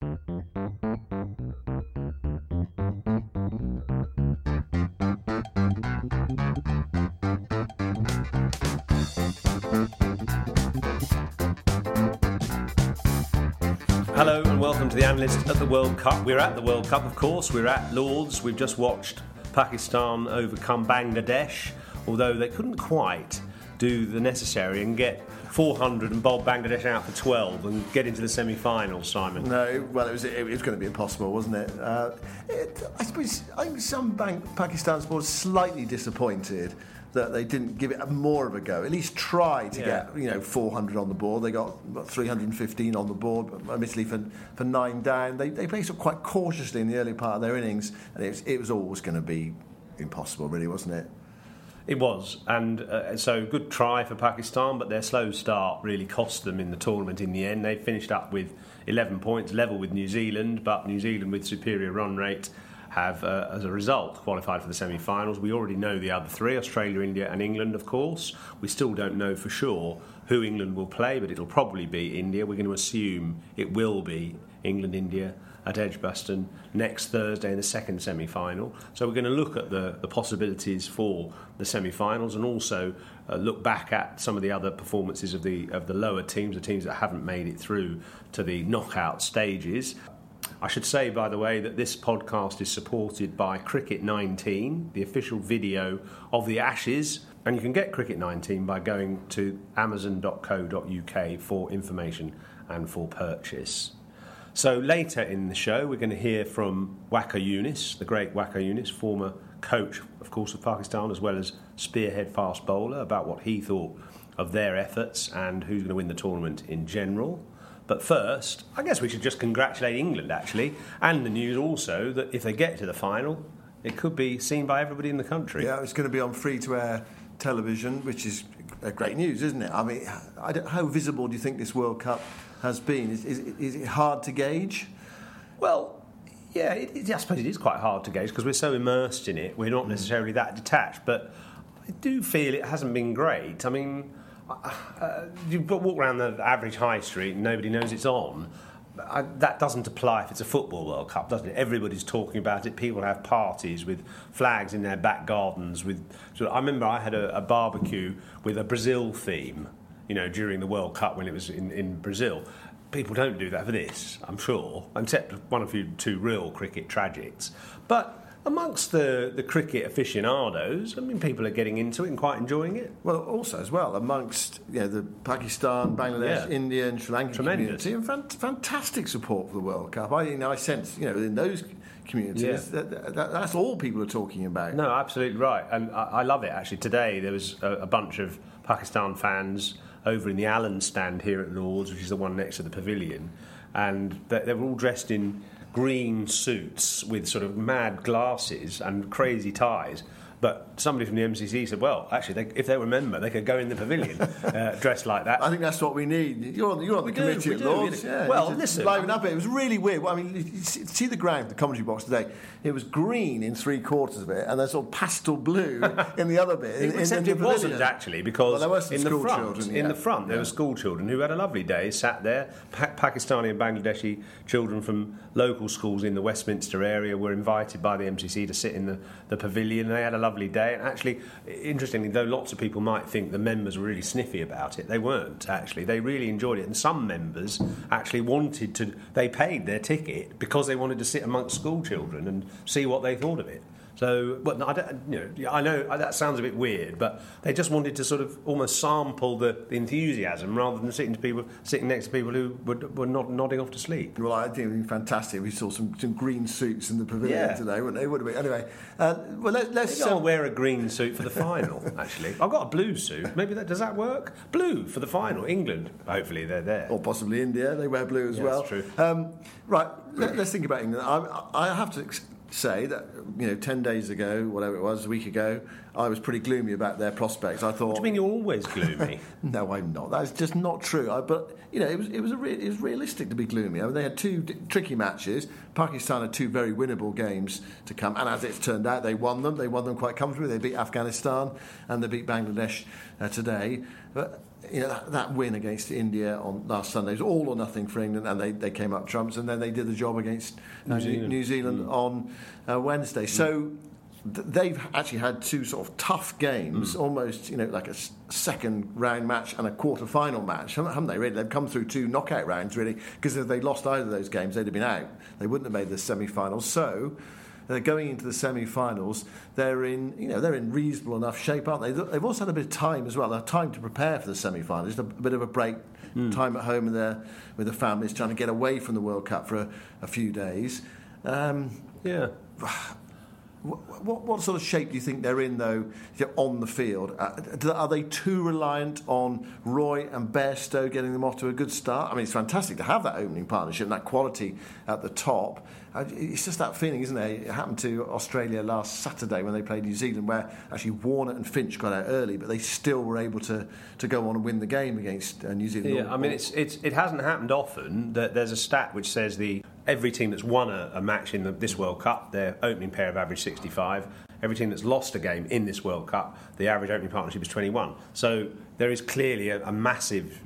Hello and welcome to the analyst at the World Cup. We're at the World Cup, of course. We're at Lords. We've just watched Pakistan overcome Bangladesh, although they couldn't quite do the necessary and get 400 and bowl Bangladesh out for 12 and get into the semi-final, Simon. No, well, it was it was going to be impossible, wasn't it? Uh, it I suppose I think some bank, Pakistan supporters slightly disappointed that they didn't give it more of a go. At least try to Yeah. get you know 400 on the board. They got what, 315 on the board, admittedly for for nine down. They they played sort of quite cautiously in the early part of their innings, and it was, it was always going to be impossible, really, wasn't it? It was, and uh, so good try for Pakistan, but their slow start really cost them in the tournament in the end. They finished up with 11 points, level with New Zealand, but New Zealand with superior run rate have, uh, as a result, qualified for the semi finals. We already know the other three Australia, India, and England, of course. We still don't know for sure who England will play, but it'll probably be India. We're going to assume it will be England, India at Edgbaston next Thursday in the second semi final. So we're going to look at the, the possibilities for the semi finals and also uh, look back at some of the other performances of the, of the lower teams, the teams that haven't made it through to the knockout stages. I should say, by the way, that this podcast is supported by Cricket 19, the official video of the Ashes. And you can get Cricket 19 by going to amazon.co.uk for information and for purchase. So later in the show, we're going to hear from Waqar Younis, the great Waqar Younis, former coach, of course, of Pakistan, as well as spearhead fast bowler, about what he thought of their efforts and who's going to win the tournament in general. But first, I guess we should just congratulate England, actually, and the news also that if they get to the final, it could be seen by everybody in the country. Yeah, it's going to be on free to air television, which is great news, isn't it? I mean, I how visible do you think this World Cup has been? Is, is, is it hard to gauge? Well, yeah, it, it, I suppose it is quite hard to gauge because we're so immersed in it. We're not necessarily that detached, but I do feel it hasn't been great. I mean, uh, you walk around the average high street and nobody knows it's on. I, that doesn't apply if it's a football World Cup, doesn't it? Everybody's talking about it. People have parties with flags in their back gardens. With, so I remember I had a, a barbecue with a Brazil theme, you know, during the World Cup when it was in, in Brazil. People don't do that for this, I'm sure, except one or two real cricket tragics. But amongst the, the cricket aficionados, I mean, people are getting into it and quite enjoying it. Well, also as well amongst you know the Pakistan, Bangladesh, Yeah. India, and Sri Lanka Tremendous. community, and fan- fantastic support for the World Cup. I you know I sense you know in those communities Yeah. that, that, that's all people are talking about. No, absolutely right, and I, I love it. Actually, today there was a, a bunch of Pakistan fans over in the Allen stand here at Lords, which is the one next to the pavilion, and they, they were all dressed in green suits with sort of mad glasses and crazy ties. But somebody from the MCC said, "Well, actually, they, if they remember, they could go in the pavilion uh, dressed like that." I think that's what we need. You're on, you're on We the do, committee we at Lords. yeah. Yeah, Well, listen, liven up. It was really weird. I mean, see the ground, the commentary box today. It was green in three quarters of it, and then sort of pastel blue in the other bit. in- Except in it wasn't actually because Well, there were some in the front, children, in the front, there Yeah. were school children who had a lovely day, sat there. Pa- Pakistani and Bangladeshi children from local schools in the Westminster area were invited by the MCC to sit in the, the pavilion. They had a lovely day, and actually, interestingly, though lots of people might think the members were really sniffy about it, they weren't actually. They really enjoyed it, and some members actually wanted to. They paid their ticket because they wanted to sit amongst school children and see what they thought of it. So, well, I, don't, you know, I know that sounds a bit weird, but they just wanted to sort of almost sample the, the enthusiasm rather than sitting to people sitting next to people who were, were not nodding off to sleep. Well, I think it would be fantastic. We saw some, some green suits in the pavilion Yeah. today, wouldn't they? Would been. Anyway, uh, well, let, let's. Maybe I'll um, wear a green suit for the final. Actually, I've got a blue suit. Maybe that does that work? Blue for the final. England. Hopefully they're there. or possibly India. They wear blue as Yeah, well. that's true. Um, right, let, us think about England. I, I have to ex- say that you know, ten days ago, whatever it was, a week ago, I was pretty gloomy about their prospects. I thought, What do you mean you're always gloomy? no, I'm not. That's just not true. I, but you know, it was it was a re- it was realistic to be gloomy. I mean, they had two d- tricky matches. Pakistan had two very winnable games to come, and as it's turned out, they won them. They won them quite comfortably. They beat Afghanistan and they beat Bangladesh uh, today. But you know that, that win against India on last Sunday was all or nothing for England, and they, they came up trumps, and then they did the job against uh, New Zealand. New Zealand on uh, Wednesday. So th- they've actually had two sort of tough games, almost you know like a second round match and a quarter final match, haven't they? Really, they've come through two knockout rounds really because if they lost either of those games, they'd have been out. They wouldn't have made the semi-finals. So. They're going into the semi-finals. They're in, you know, they're in reasonable enough shape, aren't they? They've also had a bit of time as well. Have time to prepare for the semi-finals. Just a bit of a break, time at home with their with the families, trying to get away from the World Cup for a, a few days. Um, yeah. what, what, sort of shape do you think they're in, though, on the field? Uh, are they too reliant on Roy and Bairstow getting them off to a good start? I mean, it's fantastic to have that opening partnership and that quality at the top. It's just that feeling, isn't it? It happened to Australia last Saturday when they played New Zealand, where actually Warner and Finch got out early, but they still were able to, to go on and win the game against uh, New Zealand. Yeah, I mean, it's, it's, it hasn't happened often. That there's a stat which says the every team that's won a, a match in the, this World Cup, their opening pair of average 65. Every team that's lost a game in this World Cup, the average opening partnership is 21. So there is clearly a, a massive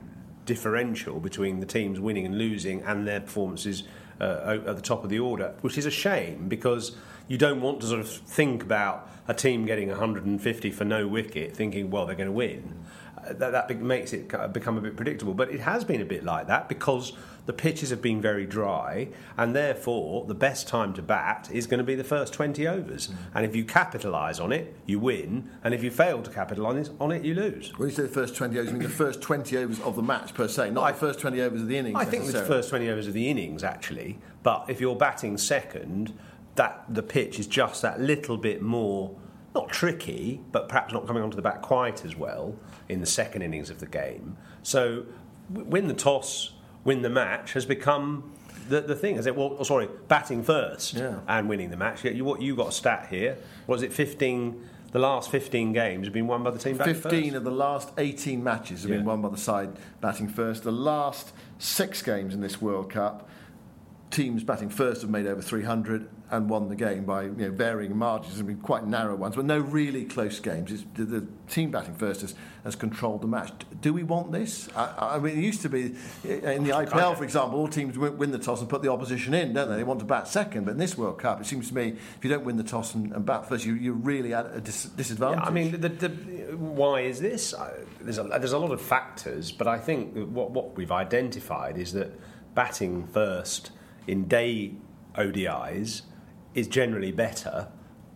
differential between the teams winning and losing and their performances uh, at the top of the order, which is a shame because you don't want to sort of think about a team getting 150 for no wicket, thinking, well, they're going to win. That, that makes it become a bit predictable. But it has been a bit like that because the pitches have been very dry, and therefore the best time to bat is going to be the first 20 overs. Mm. And if you capitalise on it, you win, and if you fail to capitalise on it, you lose. When you say the first 20 overs, you mean the first 20 overs of the match per se, not the first 20 overs of the innings. I think the first 20 overs of the innings, actually. But if you're batting second, that the pitch is just that little bit more, not tricky, but perhaps not coming onto the bat quite as well in the second innings of the game. So win the toss, win the match has become the, the thing. Is it? Well, oh, sorry, batting first Yeah. and winning the match. You, what you got a stat here? Was it 15? The last 15 games have been won by the team batting 15 first. of the last 18 matches have been won by the side batting first. The last six games in this World Cup, teams batting first have made over 300 and won the game by you know, varying margins. Have been quite narrow ones, but no really close games. It's, the, the team batting first has, has controlled the match. Do we want this? I, I mean, it used to be in the IPL, for example, all teams win, win the toss and put the opposition in, don't they? They want to bat second, but in this World Cup, it seems to me if you don't win the toss and, and bat first, you, you're really at a dis- disadvantage. Yeah, I mean, the, the, why is this? There's a, there's a lot of factors, but I think what, what we've identified is that batting first in day ODIs is generally better.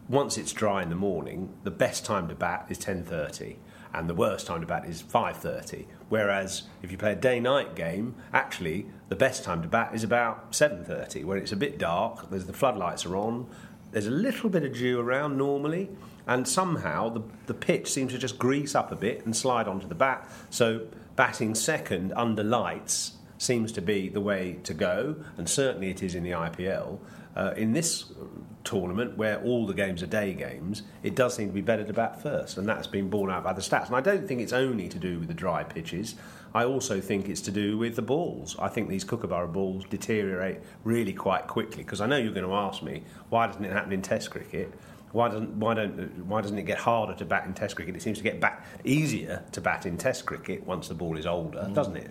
Once it's dry in the morning, the best time to bat is 10:30, and the worst time to bat is 5:30. Whereas if you play a day-night game, actually the best time to bat is about 7:30, when it's a bit dark. There's the floodlights are on. There's a little bit of dew around normally, and somehow the, the pitch seems to just grease up a bit and slide onto the bat. So batting second under lights seems to be the way to go, and certainly it is in the IPL. Uh, in this tournament, where all the games are day games, it does seem to be better to bat first, and that's been borne out by the stats. And I don't think it's only to do with the dry pitches. I also think it's to do with the balls. I think these Kookaburra balls deteriorate really quite quickly because I know you're going to ask me why doesn't it happen in Test cricket? Why doesn't why don't why doesn't it get harder to bat in Test cricket? It seems to get back easier to bat in Test cricket once the ball is older, doesn't it?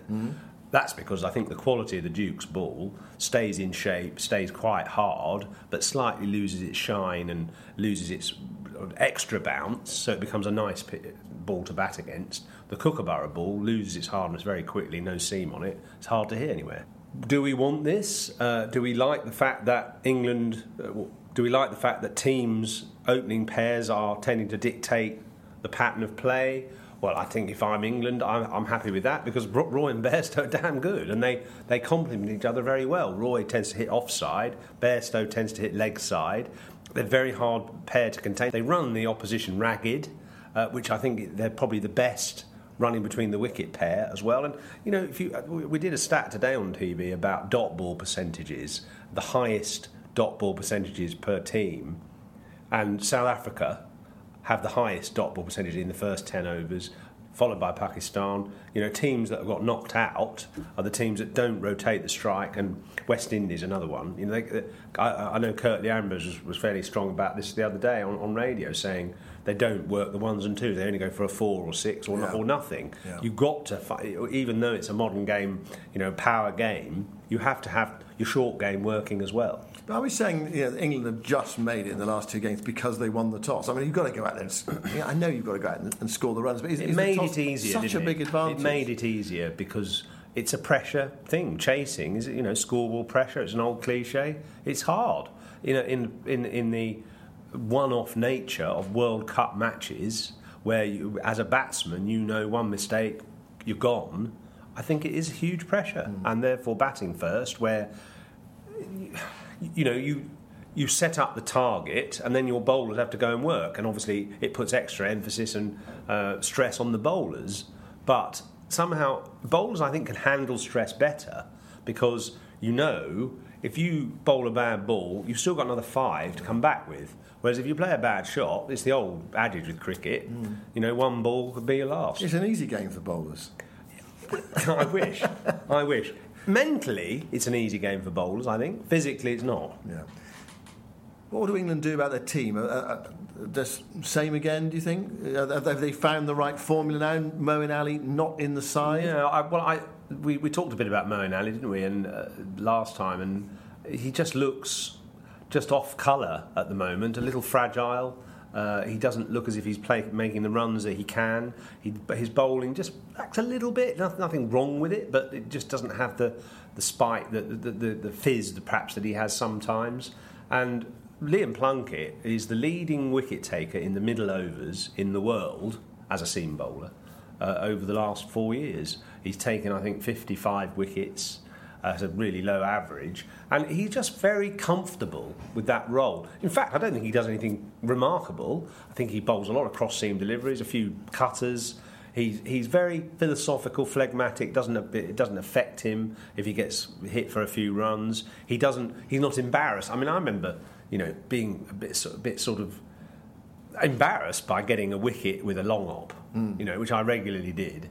That's because I think the quality of the Duke's ball stays in shape, stays quite hard, but slightly loses its shine and loses its extra bounce, so it becomes a nice ball to bat against. The Kookaburra ball loses its hardness very quickly, no seam on it. It's hard to hit anywhere. Do we want this? Uh, do we like the fact that England? Uh, Do we like the fact that teams' opening pairs are tending to dictate the pattern of play? Well, I think if I'm England, I'm, I'm happy with that because Roy and Bairstow are damn good and they, they complement each other very well. Roy tends to hit offside, Bairstow tends to hit leg side. They're very hard pair to contain. They run the opposition ragged, uh, which I think they're probably the best running between the wicket pair as well. And you know, if you we did a stat today on TV about dot ball percentages, the highest dot ball percentages per team, and South Africa have the highest dot ball percentage in the first 10 overs, followed by Pakistan. You know, teams that have got knocked out are the teams that don't rotate the strike, and West Indies another one. You know, they, I, I, know Curtly Ambrose was, was, fairly strong about this the other day on, on, radio, saying they don't work the ones and twos; they only go for a four or six or, yeah. or nothing. Yeah. You've got to, fight, even though it's a modern game, you know, power game, you have to have your short game working as well. But are we saying you know, England have just made it in the last two games because they won the toss? I mean, you've got to go out there. And, you know, I know you've got to go out and, and score the runs, but is, it is made it easier. Such a big advantage. It made it easier because it's a pressure thing. Chasing is you know scorable pressure. It's an old cliche. It's hard. You know, in in in the one-off nature of World Cup matches where you, as a batsman, you know one mistake, you're gone. I think it is huge pressure, mm. and therefore batting first, where you know, you you set up the target, and then your bowlers have to go and work, and obviously it puts extra emphasis and uh, stress on the bowlers. But somehow bowlers, I think, can handle stress better because you know if you bowl a bad ball, you've still got another five to come back with. Whereas if you play a bad shot, it's the old adage with cricket. Mm. You know, one ball could be your last. It's an easy game for bowlers. I wish. I wish. Mentally, it's an easy game for bowlers, I think. Physically, it's not. Yeah. What do England do about their team? Uh, uh, the same again, do you think? Uh, have they found the right formula now? Moeen Ali not in the side? Yeah, I, well, I, we, we talked a bit about Moeen Ali, didn't we, and uh, last time, and he just looks just off colour at the moment, a little fragile. Uh, he doesn't look as if he's play, making the runs that he can. He, his bowling just acts a little bit. Nothing, wrong with it, but it just doesn't have the, the spike, the, the, the, the fizz perhaps that he has sometimes. And Liam Plunkett is the leading wicket taker in the middle overs in the world as a seam bowler uh, over the last four years. He's taken, I think, 55 wickets as a really low average, and he's just very comfortable with that role. In fact, I don't think he does anything remarkable. I think he bowls a lot of cross seam deliveries, a few cutters. He's, he's very philosophical, phlegmatic. Doesn't it doesn't affect him if he gets hit for a few runs. He doesn't. He's not embarrassed. I mean, I remember you know being a bit a bit sort of embarrassed by getting a wicket with a long op, mm. you know, which I regularly did.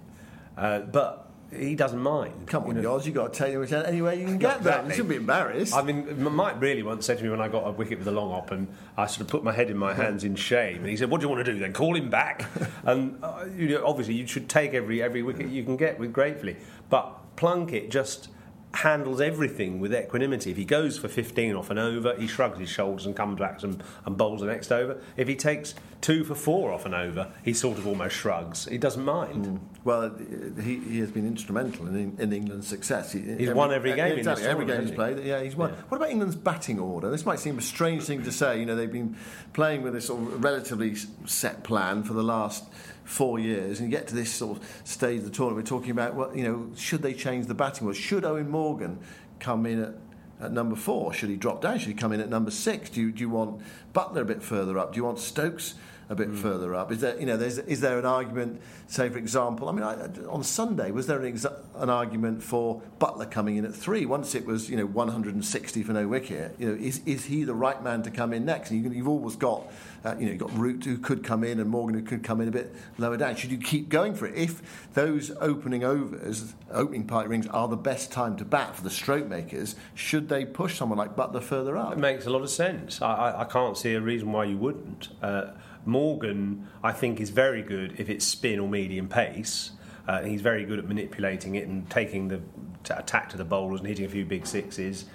Uh, but he doesn't mind. Come on, you know. you got to take him any way you can get exactly. that. You shouldn't be embarrassed. I mean, Mike Brearley once said to me when I got a wicket with a long op, and I sort of put my head in my hands in shame, and he said, "What do you want to do then? Call him back?" and uh, you know, obviously, you should take every every wicket you can get with gratefully, but Plunkett just handles everything with equanimity. If he goes for 15 off an over, he shrugs his shoulders and comes back and, and bowls the next over. If he takes two for four off an over, he sort of almost shrugs. He doesn't mind. Mm. Well, he, he has been instrumental in, in England's success. He, he's every, won every game. Exactly, every game he's played. Yeah, he's won. Yeah. What about England's batting order? This might seem a strange thing to say. You know, they've been playing with this sort of relatively set plan for the last four years, and you get to this sort of stage of the tournament, we're talking about, well, you know, should they change the batting order? Should Eoin Morgan come in at, at number four? Should he drop down? Should he come in at number six? Do you, do you want Buttler a bit further up? Do you want Stokes a bit mm. further up? Is there, you know, is there an argument, say, for example, I mean, I, on Sunday, was there an, exa- an, argument for Buttler coming in at three? Once it was, you know, 160 for no wicket, you know, is, is he the right man to come in next? And you, you've always got, uh, you know, you've got Root who could come in and Morgan who could come in a bit lower down. Should you keep going for it? If those opening overs, opening party rings, are the best time to bat for the stroke makers, should they push someone like Buttler further up? It makes a lot of sense. I, I, I can't see a reason why you wouldn't. Uh, Morgan, I think, is very good if it's spin or medium pace. Uh, he's very good at manipulating it and taking the t- attack to the bowlers and hitting a few big sixes.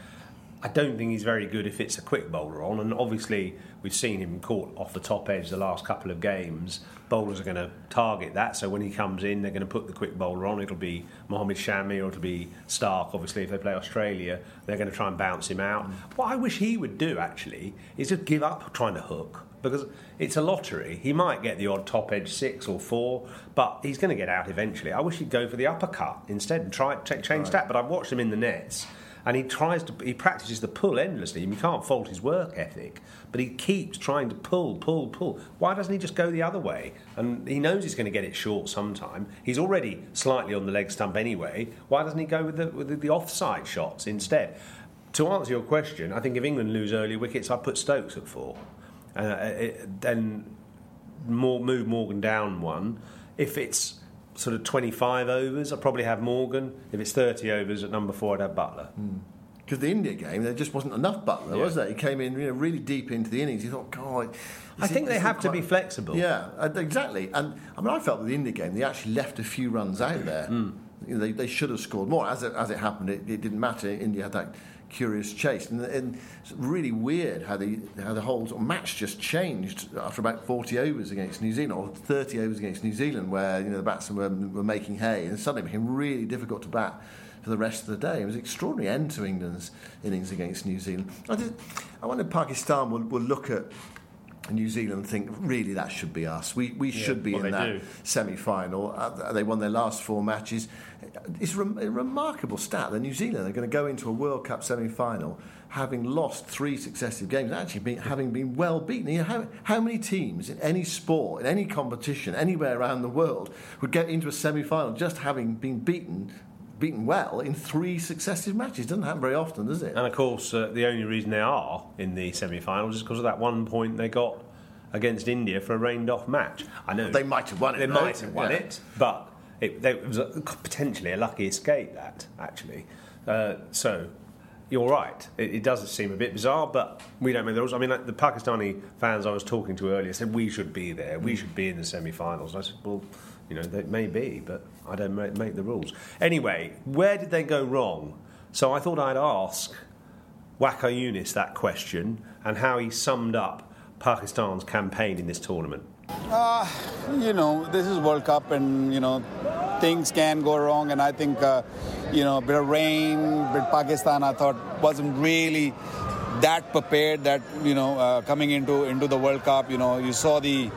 I don't think he's very good if it's a quick bowler on, and obviously we've seen him caught off the top edge the last couple of games. Bowlers are going to target that, so when he comes in, they're going to put the quick bowler on. It'll be Mohamed Shami or it'll be Starc. Obviously, if they play Australia, they're going to try and bounce him out. What I wish he would do actually is just give up trying to hook because it's a lottery. He might get the odd top edge six or four, but he's going to get out eventually. I wish he'd go for the uppercut instead and try change right. that. But I've watched him in the nets and he tries to he practices the pull endlessly. You can't fault his work ethic, but he keeps trying to pull, pull, pull. Why doesn't he just go the other way? And he knows he's going to get it short sometime. He's already slightly on the leg stump anyway. Why doesn't he go with the with the, the offside shots instead? To answer your question, I think if England lose early wickets, I'd put Stokes at four, uh, it, then more, move Morgan down one. If it's sort of 25 overs, I'd probably have Morgan. If it's 30 overs at number four, I'd have Buttler. Because hmm. the India game, there just wasn't enough Buttler, yeah. was there? He came in you know, really deep into the innings. You thought, God. I think they have quite... to be flexible. Yeah, exactly. And I mean, I felt with the India game, they actually left a few runs out there. Mm. You know, they, they should have scored more. As it, as it happened, it, it didn't matter. India had that curious chase. And, and, it's really weird how the how the whole sort of match just changed after about 40 overs against New Zealand, or 30 overs against New Zealand, where you know the batsmen were, were making hay, and suddenly it became really difficult to bat for the rest of the day. It was an extraordinary end to England's innings against New Zealand. I, I wonder if Pakistan will, will look at New Zealand think really that should be us. We we yeah, should be in that semi final. Uh, they won their last four matches. It's a remarkable stat that New Zealand are going to go into a World Cup semi final having lost three successive games, actually been, having been well beaten. You know, how, how many teams in any sport, in any competition, anywhere around the world would get into a semi final just having been beaten beaten well in three successive matches. Doesn't happen very often, does it? And of course, uh, the only reason they are in the semi-finals is because of that one point they got against India for a rained-off match. I know they might have won it. They might have won yeah. it, but it, they, it was a, potentially a lucky escape. That actually, uh, so you're right. It, it, does seem a bit bizarre, but we don't make the rules. I mean, like the Pakistani fans I was talking to earlier said we should be there. We should be in the semi-finals. I said, well, you know, they may be, but I don't make, the rules. Anyway, where did they go wrong? So I thought I'd ask Waqar Younis that question and how he summed up Pakistan's campaign in this tournament. Uh, you know, this is World Cup, and you know, things can go wrong. And I think, uh, you know, a bit of rain with Pakistan, I thought wasn't really that prepared. That you know, uh, coming into into the World Cup, you know, you saw the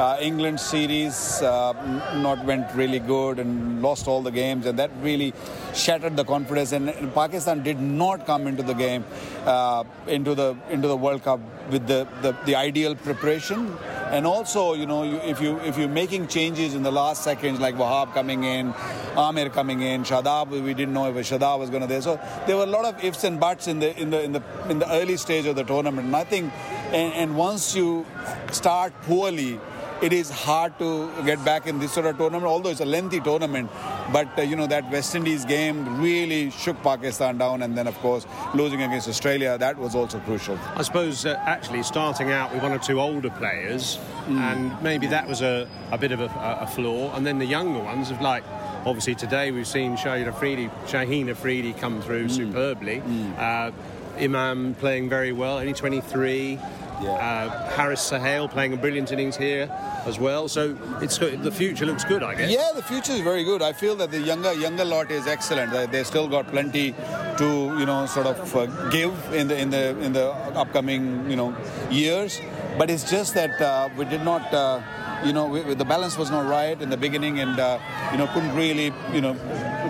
uh, England series uh, not went really good and lost all the games, and that really shattered the confidence. And, and Pakistan did not come into the game, uh, into the into the World Cup with the, the, the ideal preparation. And also, you know, you, if you if you're making changes in the last seconds, like Wahab coming in, Amir coming in, Shadab, we didn't know if Shadab was going to there. So there were a lot of ifs and buts in the in the in the in the early stage of the tournament. And I think, and, and once you start poorly it is hard to get back in this sort of tournament, although it's a lengthy tournament. But, uh, you know, that West Indies game really shook Pakistan down. And then, of course, losing against Australia, that was also crucial. I suppose uh, actually starting out with one or two older players, mm. and maybe that was a, a bit of a, a, flaw. And then the younger ones have like, obviously today we've seen Shaheen Afridi, Shaheen Afridi come through mm. superbly. Mm. Uh, Imam playing very well, only 23. Yeah. Uh, Haris Sohail playing a brilliant innings here as well. So it's the future looks good, I guess. Yeah, the future is very good. I feel that the younger younger lot is excellent. They, they still got plenty to you know sort of uh, give in the in the in the upcoming you know years. But it's just that uh, we did not. Uh, you know, we, the balance was not right in the beginning, and uh, you know, couldn't really, you know,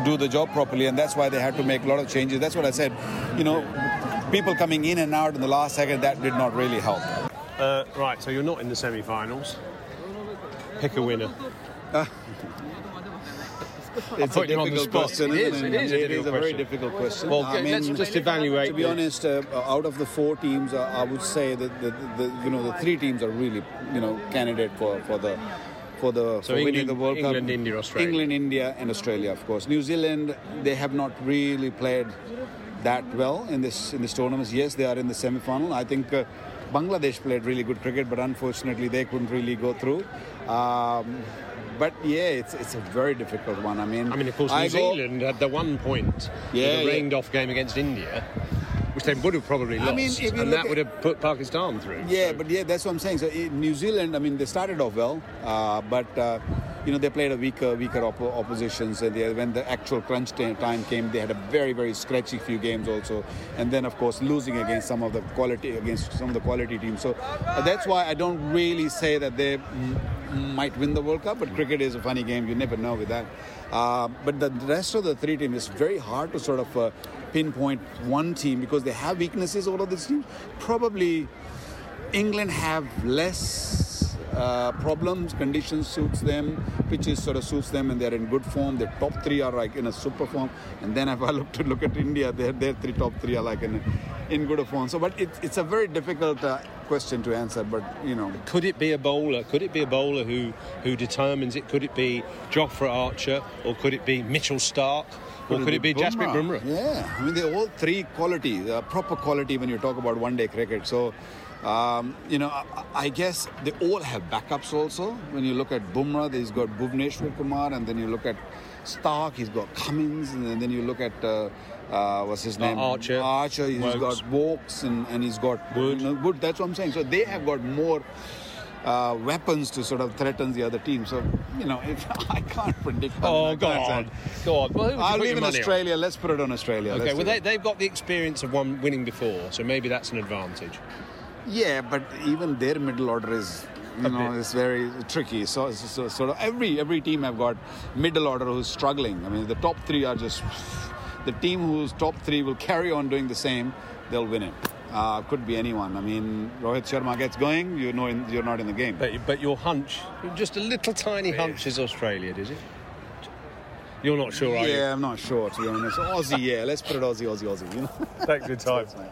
do the job properly, and that's why they had to make a lot of changes. That's what I said. You know, people coming in and out in the last second, that did not really help. Uh, right, so you're not in the semi-finals. Pick a winner. Uh, it's a difficult question. It is. It is, it is a very difficult question. Well, I mean, let's just evaluate. To be honest, uh, out of the four teams, uh, I would say that the, the, you know the three teams are really you know candidate for, for the for the so for England, winning the World England, Cup. India, Australia. England, India, and Australia, of course. New Zealand, they have not really played that well in this in this tournament. Yes, they are in the semi-final. I think uh, Bangladesh played really good cricket, but unfortunately they couldn't really go through. Um, but yeah, it's it's a very difficult one. I mean, I mean, of course, New I Zealand go, had the one point yeah, the rained-off game against India which they would have probably lost, I mean, and that would have put Pakistan through. Yeah, So- but yeah, that's what I'm saying. So in New Zealand, I mean, they started off well, uh, but uh, you know they played a weaker, weaker oppo- opposition. So they, when the actual crunch ta- time came, they had a very, very scratchy few games also, and then of course losing against some of the quality against some of the quality teams. So uh, that's why I don't really say that they m- might win the World Cup. But cricket is a funny game; you never know with that. Uh, but the rest of the three teams is very hard to sort of uh, pinpoint one team because they have weaknesses. All of these teams probably. England have less uh, problems, conditions suits them, pitches sort of suits them, and they're in good form. Their top three are like in a super form. And then if I look to look at India, their their three top three are like in in good form. So, but it, it's a very difficult uh, question to answer. But you know, Could it be a bowler? Could it be a bowler who, who determines it? Could it be Jofra Archer or could it be Mitchell Starc or could it be Jasprit Bumrah? Yeah, I mean they're all three quality, uh, proper quality when you talk about one-day cricket. So, um, you know, I, I guess they all have backups also. When you look at Bumrah, he's got Bhuvneshwar Kumar, and then you look at Starc, he's got Cummins, and then you look at uh, uh, what's his name? Archer. Archer, he's Woakes. got Woakes, and, and he's got Wood. You know, Wood. That's what I'm saying. So they have got more. Uh, weapons to sort of threaten the other team. So, you know, if, I can't predict. Oh, I go can't say. on. Go on. Well, I'll leave in money on? Australia. Let's put it on Australia. Okay, Let's well, they, they've got the experience of one winning before, so maybe that's an advantage. Yeah, but even their middle order is, you know, bit. is very tricky. So, so, so sort of every every team have got middle order who's struggling. I mean, the top three are just the team whose top three will carry on doing the same. They'll win it. Uh, could be anyone. I mean, Rohit Sharma gets going, you know, in, you're not in the game. But, but your hunch, just a little tiny hunch, is Australia, is it? You're not sure, are yeah, I'm not sure to be honest. Aussie, yeah. Let's put it Aussie, Aussie, Aussie. You know. you? Thanks for your time.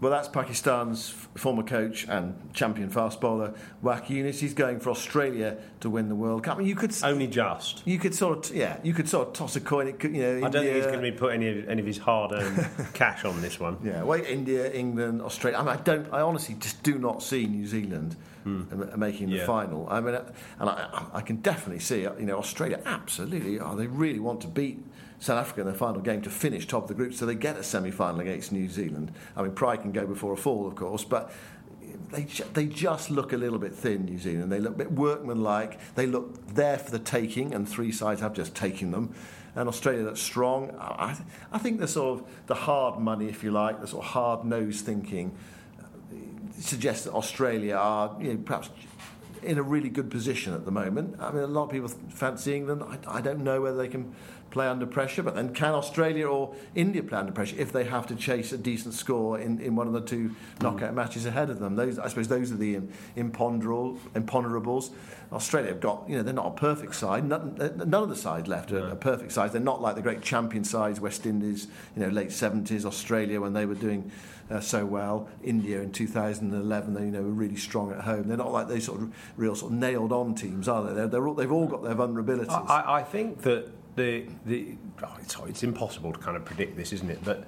Well, that's Pakistan's f- former coach and champion fast bowler Waqar Younis. He's going for Australia to win the World Cup. I mean, you could, Only just. you could sort of, yeah, you could sort of toss a coin. It could, you know, I don't think he's going to be put any of, any of his hard-earned cash on this one. Yeah, well, India, England, Australia. I, mean, I don't. I honestly just do not see New Zealand uh, making the Yeah. final. I mean, uh, and I, I can definitely see. uh, You know, Australia absolutely. Oh, they really want to beat South Africa in the final game to finish top of the group, so they get a semi-final against New Zealand. I mean, pride can go before a fall, of course, but. They, they just look a little bit thin, New Zealand. They look a bit workmanlike. They look there for the taking, and three sides have just taken them. And Australia that's strong. I, I- think the sort of the hard money, if you like, the sort of hard nosed thinking uh, suggests that Australia are you know, perhaps in a really good position at the moment. I mean, a lot of people fancy England. I, I don't know whether they can play under pressure, but then can Australia or India play under pressure if they have to chase a decent score in, in one of the two knockout matches ahead of them? Those, I suppose, those are the imponderable, imponderables. Australia have got, you know, they're not a perfect side. None, none of the sides left are, are perfect sides. They're not like the great champion sides, West Indies, you know, late 70s, Australia when they were doing uh, so well. India in 2011, they you know were really strong at home. They're not like those sort of real sort of nailed on teams, are they? They're, they're all, they've all got their vulnerabilities. I- I think that the the oh, it's, it's impossible to kind of predict this, isn't it? But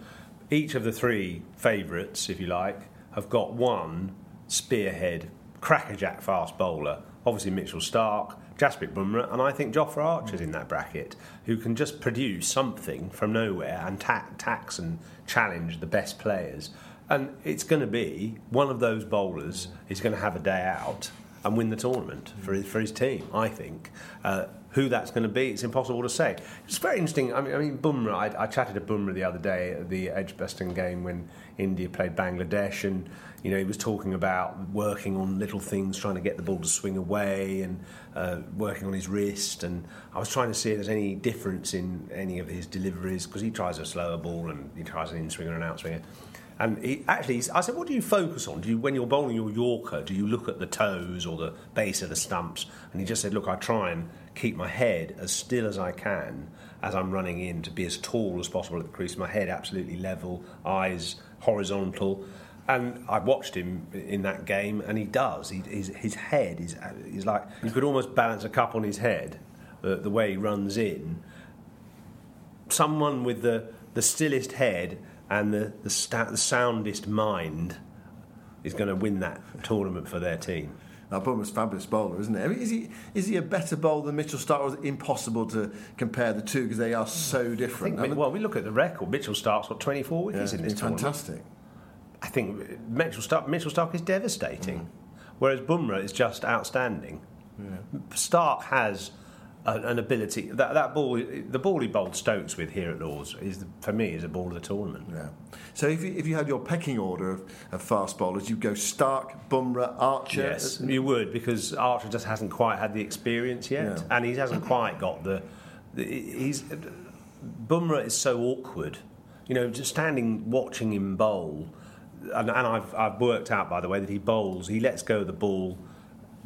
each of the three favourites, if you like, have got one spearhead, crackerjack fast bowler. Obviously Mitchell Starc, Jasprit Bumrah, and I think Jofra Archer's in that bracket, who can just produce something from nowhere and ta- tax and challenge the best players. And it's going to be one of those bowlers is going to have a day out and win the tournament for his, for his team. I think uh, who that's going to be, it's impossible to say. It's very interesting. I mean, I mean Bumrah. I, I chatted to Bumrah the other day at the Edgbaston game when India played Bangladesh, and you know he was talking about working on little things, trying to get the ball to swing away, and uh, working on his wrist. And I was trying to see if there's any difference in any of his deliveries because he tries a slower ball and he tries an in swinger and an out swinger. And he, actually, I said, "What do you focus on? Do you, when you're bowling your Yorker, do you look at the toes or the base of the stumps?" And he just said, "Look, I try and keep my head as still as I can as I'm running in to be as tall as possible at the crease. My head absolutely level, eyes horizontal." And I watched him in that game, and he does. He, his, his head is is like you could almost balance a cup on his head, the, the way he runs in someone with the, the stillest head and the, the, sta- the soundest mind is going to win that tournament for their team. Now, Bumrah's fabulous bowler, isn't it? I mean, is he is he a better bowler than Mitchell Starc, or is it impossible to compare the two because they are so different? I think, well, we look at the record. Mitchell Starc's got 24 wickets yeah, in this tournament. fantastic. I think Mitchell Starc, Mitchell Starc is devastating, mm. whereas Bumrah is just outstanding. Starc has an ability that that ball, the ball he bowled Stokes with here at Lords is the, for me is a ball of the tournament. Yeah. So if you, if you had your pecking order of, of fast bowlers, you'd go Starc, Bumrah, Archer. Yes, you would because Archer just hasn't quite had the experience yet, Yeah. and he hasn't quite got the. the he's Bumrah is so awkward, you know, just standing watching him bowl, and, and I've I've worked out by the way that he bowls. He lets go of the ball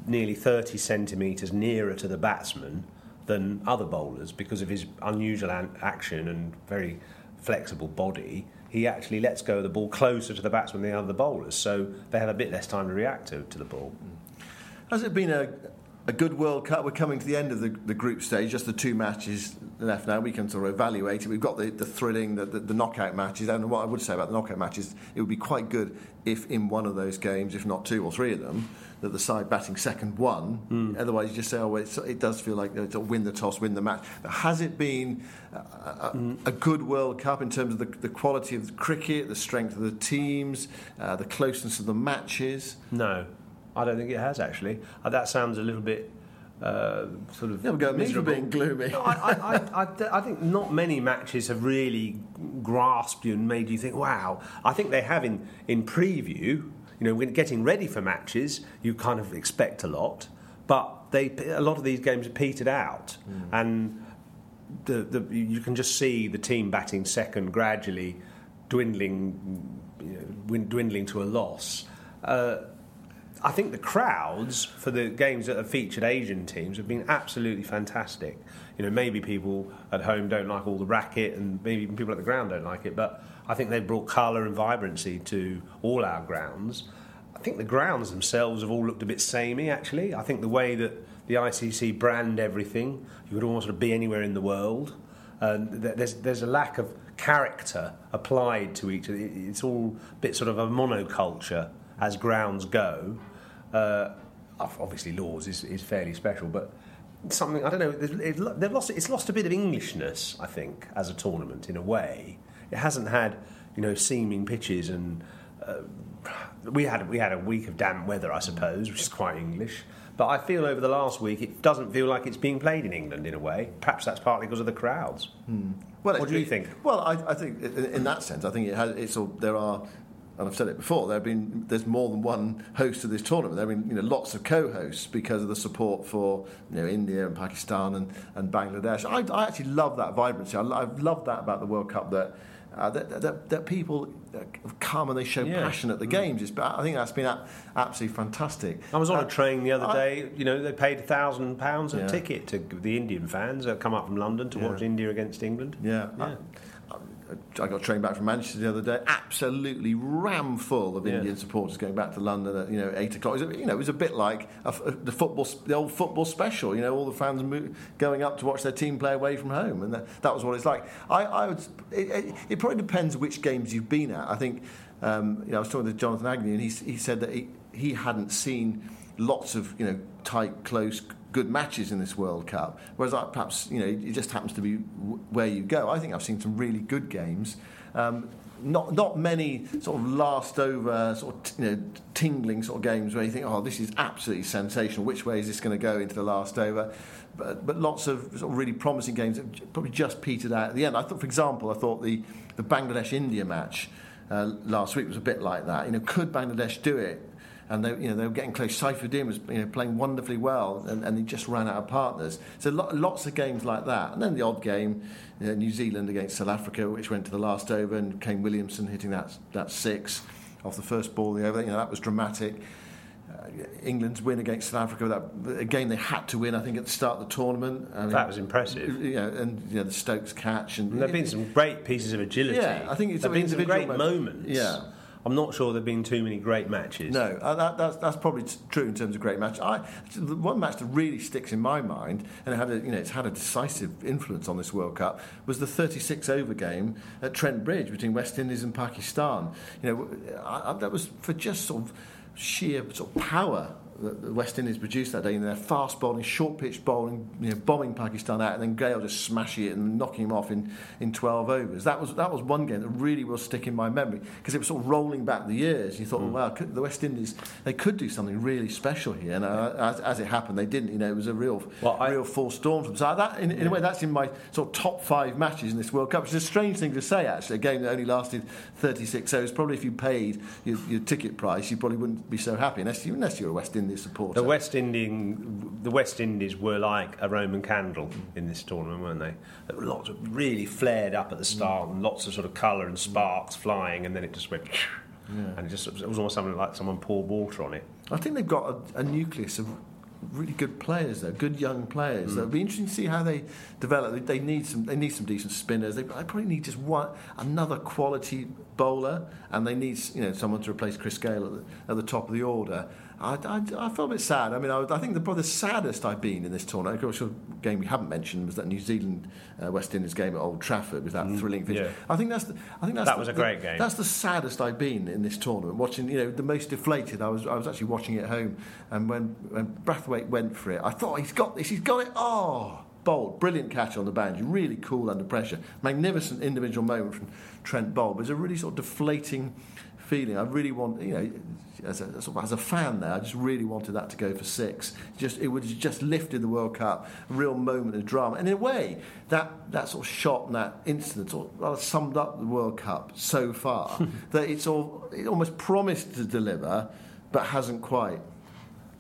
nearly thirty centimetres nearer to the batsman than other bowlers because of his unusual an- action and very flexible body. He actually lets go of the ball closer to the batsman than the other bowlers, so they have a bit less time to react to, to the ball. Has it been a, a good World Cup? We're coming to the end of the, the group stage, just the two matches left now. We can sort of evaluate it. We've got the, the thrilling, the, the, the knockout matches. And what I would say about the knockout matches, it would be quite good if in one of those games, if not two or three of them, that the side batting second won. Otherwise, you just say, oh, well, it's, it does feel like it's a win the toss, win the match. But has it been a, a, a good World Cup in terms of the, the quality of the cricket, the strength of the teams, uh, the closeness of the matches? No, I don't think it has actually. Uh, that sounds a little bit uh, sort of. Never go at me miserable. being gloomy. No, I, I, I, I, I think not many matches have really grasped you and made you think, "Wow!" I think they have in in preview. You know, when getting ready for matches, you kind of expect a lot, but they a lot of these games are petered out, and the, the, you can just see the team batting second gradually dwindling, you know, dwindling to a loss. Uh, I think the crowds for the games that have featured Asian teams have been absolutely fantastic. You know, maybe people at home don't like all the racket, and maybe even people at the ground don't like it, but I think they've brought colour and vibrancy to all our grounds. I think the grounds themselves have all looked a bit samey, actually. I think the way that the ICC brand everything, you could almost be anywhere in the world. There's, there's a lack of character applied to each. It's all a bit sort of a monoculture as grounds go. Uh, obviously, Lords is, is fairly special, but something I don't know. It's, they've lost, it's lost a bit of Englishness, I think, as a tournament in a way. It hasn't had, you know, seaming pitches and uh, we had we had a week of damp weather, I suppose, which is quite English. But I feel over the last week it doesn't feel like it's being played in England in a way. Perhaps that's partly because of the crowds. Well, What do you think? Well, I, I think in, in that sense, I think it has. It's all, there are, and I've said it before. There have been there's more than one host of this tournament. There have been you know lots of co-hosts because of the support for you know India and Pakistan and, and Bangladesh. I, I actually love that vibrancy. I, I've loved that about the World Cup that. Uh, that, that, that people uh, come and they show Yeah. passion at the games. It's, I think that's been a, absolutely fantastic. I was on Uh, a train the other I- day. You know, they paid a thousand pounds a ticket to the Indian fans that come up from London to Yeah. watch India against England. Yeah. Yeah. I, I got trained back from Manchester the other day, absolutely ram full of Yeah. Indian supporters going back to London at you know eight o'clock. It was, you know, it was a bit like a f the football, the old football special. You know, all the fans mo- going up to watch their team play away from home, and that, that was what it's like. I, I would. It, it, it probably depends which games you've been at. I think. Um, you know, I was talking to Jonathan Agnew, and he, he said that he, he hadn't seen lots of you know tight, close, good matches in this World Cup. Whereas I, perhaps you know it just happens to be w- where you go. I think I've seen some really good games. Um, not not many sort of last over sort of you know tingling sort of games where you think oh this is absolutely sensational. Which way is this going to go into the last over? But, but lots of sort of really promising games that probably just petered out at the end. I thought, for example, I thought the the Bangladesh India match uh, last week was a bit like that. You know, could Bangladesh do it? And they, you know, they were getting close. Saifuddin was you know, playing wonderfully well, and, and he just ran out of partners. So lo- lots of games like that. And then the odd game, you know, New Zealand against South Africa, which went to the last over, and Kane Williamson hitting that that six off the first ball of the over. You know, that was dramatic. Uh, England's win against South Africa, that a game they had to win, I think, at the start of the tournament. I mean, That was impressive. You know, and you know, the Stokes catch. And, And there have been some great pieces of agility. Yeah, I think it's there have been some great moments. moments. Yeah. I'm not sure there have been too many great matches. No, uh, that, that's, that's probably t- true in terms of great matches. I, the one match that really sticks in my mind, and it had a, you know, it's had a decisive influence on this World Cup, was the 36 over game at Trent Bridge between West Indies and Pakistan. You know, I, I, that was for just sort of sheer sort of power the, the West Indies produced that day in their fast bowling, short pitch bowling, you know, bombing Pakistan out, and then Gayle just smashing it and knocking him off in, in 12 overs. That was that was one game that really will stick in my memory because it was sort of rolling back the years. You thought, mm. well, wow, the West Indies they could do something really special here, and uh, as, as, it happened, they didn't. You know, it was a real well, I, real full storm. So that in, in yeah. a way, that's in my sort of top five matches in this World Cup, which is a strange thing to say actually. A game that only lasted 36 overs. Probably if you paid your, your ticket price, you probably wouldn't be so happy unless you unless you're a West Indies supporter. The West Indian, the West Indies were like a Roman candle in this tournament, weren't they? There were lots of really flared up at the start, and lots of sort of colour and sparks flying, and then it just went. Yeah. And it just it was almost something like someone poured water on it. I think they've got a, a nucleus of really good players there, good young players. Mm. It'll be interesting to see how they develop. They, they, need some. They need some decent spinners. They, they, probably need just one another quality bowler, and they need you know someone to replace Chris Gayle at the, at the top of the order. I, I, I, felt a bit sad. I mean, I, I, think the probably the saddest I've been in this tournament. Of course, the game we haven't mentioned was that New Zealand uh, West Indies game at Old Trafford with that mm, thrilling finish. Yeah. I think that's the, I think that's that the, was a great the, game. That's the saddest I've been in this tournament. Watching, you know, the most deflated. I was I was actually watching it at home, and when when Brathwaite went for it, I thought he's got this. He's got it. Oh. Bold, brilliant catch on the boundary, really cool under pressure. Magnificent individual moment from Trent Boult. But it's a really sort of deflating feeling. I really want, you know, as a, as a fan there, I just really wanted that to go for six. Just it would have just lifted the World Cup, a real moment of drama. And in a way, that, that sort of shot and that incident sort of rather summed up the World Cup so far that it's all it almost promised to deliver, but hasn't quite.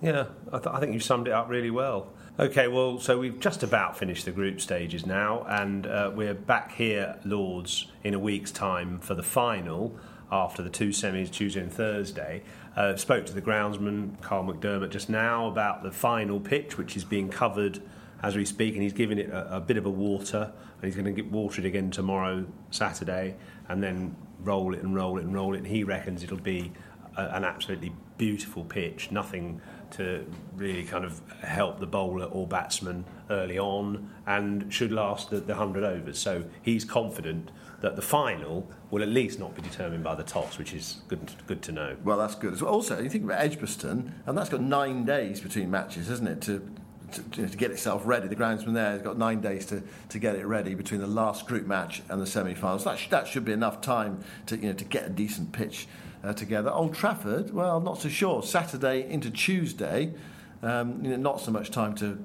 Yeah, I, th- I think you summed it up really well. Okay, well, so we've just about finished the group stages now, and uh, we're back here, Lords, in a week's time for the final after the two semis Tuesday and Thursday. Uh, spoke to the groundsman, Carl McDermott, just now about the final pitch, which is being covered as we speak, and he's giving it a, a bit of a water, and he's going to get watered again tomorrow, Saturday, and then roll it and roll it and roll it. And he reckons it'll be a, an absolutely beautiful pitch, nothing to really kind of help the bowler or batsman early on, and should last the, the 100 overs. So he's confident that the final will at least not be determined by the toss, which is good, good to know. Well, that's good. Also, you think about Edgbaston, and that's got nine days between matches, hasn't it, to, to, to get itself ready. The groundsman there has got nine days to, to get it ready between the last group match and the semi-finals. That, sh- that should be enough time to, you know, to get a decent pitch uh, together. Old Trafford, well, not so sure. Saturday into Tuesday, um, you know, not so much time to,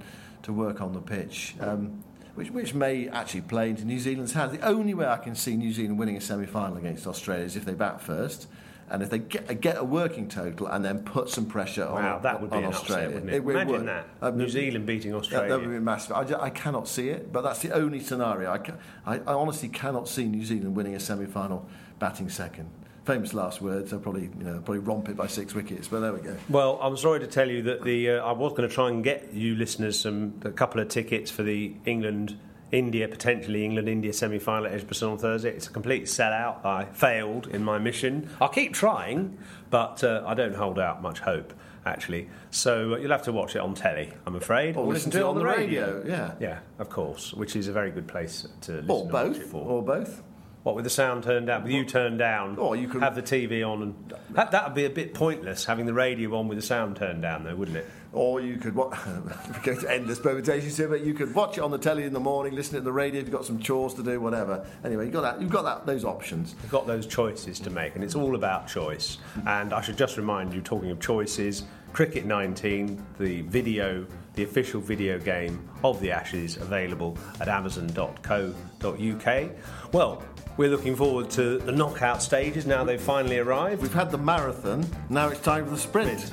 to work on the pitch. Um, which, which may actually play into New Zealand's hands. The only way I can see New Zealand winning a semi final against Australia is if they bat first. And if they get, get a working total and then put some pressure wow, on, that would be Australia, upset, wouldn't it? it Imagine would. that um, New Zealand beating Australia. That, would be massive. I, just, I, cannot see it, but that's the only scenario. I, I, I honestly cannot see New Zealand winning a semi-final batting second famous last words. They'll probably, you know, probably romp it by six wickets. But there we go. Well, I'm sorry to tell you that the uh, I was going to try and get you listeners some a couple of tickets for the England India, potentially England India semi final at Edgbaston on Thursday. It's a complete sellout. I failed in my mission. I'll keep trying, but uh, I don't hold out much hope, actually. So uh, you'll have to watch it on telly, I'm afraid. Or, or listen, to it on, the radio. radio. Yeah. Yeah, of course, which is a very good place to listen or both, Or both. What with the sound turned down, with you turned down, or you could have the TV on, and that that would be a bit pointless having the radio on with the sound turned down, though, wouldn't it? Or you could watch. we go to endless permutations here, but you could watch it on the telly in the morning, listen to the radio if you've got some chores to do, whatever. Anyway, you've got that. You've got that. Those options. You've got those choices to make, and it's all about choice. And I should just remind you, talking of choices, Cricket 19, the video, the official video game of the Ashes, available at Amazon.co.uk. Well, we're looking forward to the knockout stages now they've finally arrived. We've had the marathon, now it's time for the sprint.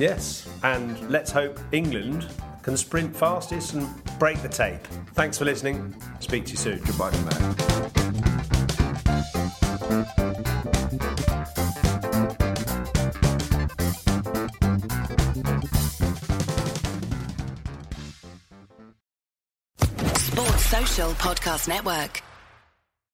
Yes, and let's hope England can sprint fastest and break the tape. Thanks for listening. Speak to you soon. Goodbye from there. Sports Social Podcast Network.